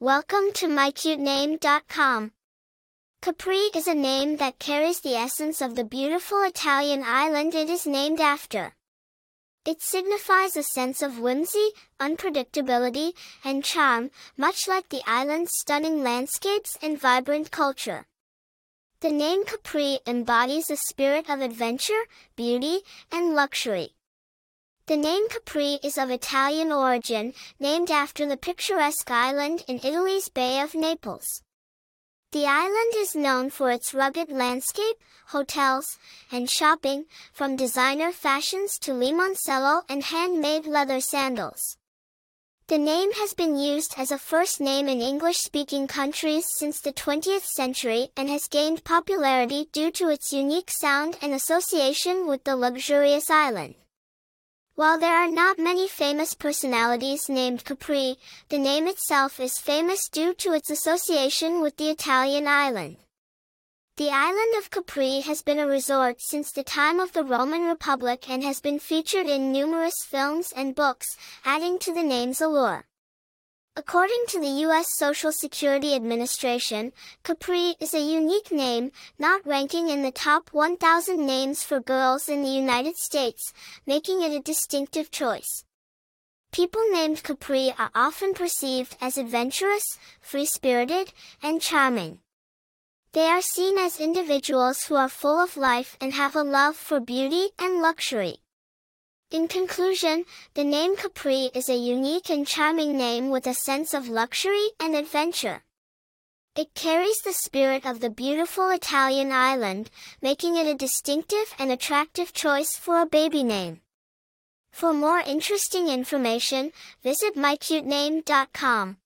Welcome to mycutename.com. Capri is a name that carries the essence of the beautiful Italian island it is named after. It signifies a sense of whimsy, unpredictability, and charm, much like the island's stunning landscapes and vibrant culture. The name Capri embodies a spirit of adventure, beauty, and luxury. The name Capri is of Italian origin, named after the picturesque island in Italy's Bay of Naples. The island is known for its rugged landscape, hotels, and shopping, from designer fashions to limoncello and handmade leather sandals. The name has been used as a first name in English-speaking countries since the 20th century and has gained popularity due to its unique sound and association with the luxurious island. While there are not many famous personalities named Capri, the name itself is famous due to its association with the Italian island. The island of Capri has been a resort since the time of the Roman Republic and has been featured in numerous films and books, adding to the name's allure. According to the U.S. Social Security Administration, Capri is a unique name, not ranking in the top 1,000 names for girls in the United States, making it a distinctive choice. People named Capri are often perceived as adventurous, free-spirited, and charming. They are seen as individuals who are full of life and have a love for beauty and luxury. In conclusion, the name Capri is a unique and charming name with a sense of luxury and adventure. It carries the spirit of the beautiful Italian island, making it a distinctive and attractive choice for a baby name. For more interesting information, visit mycutename.com.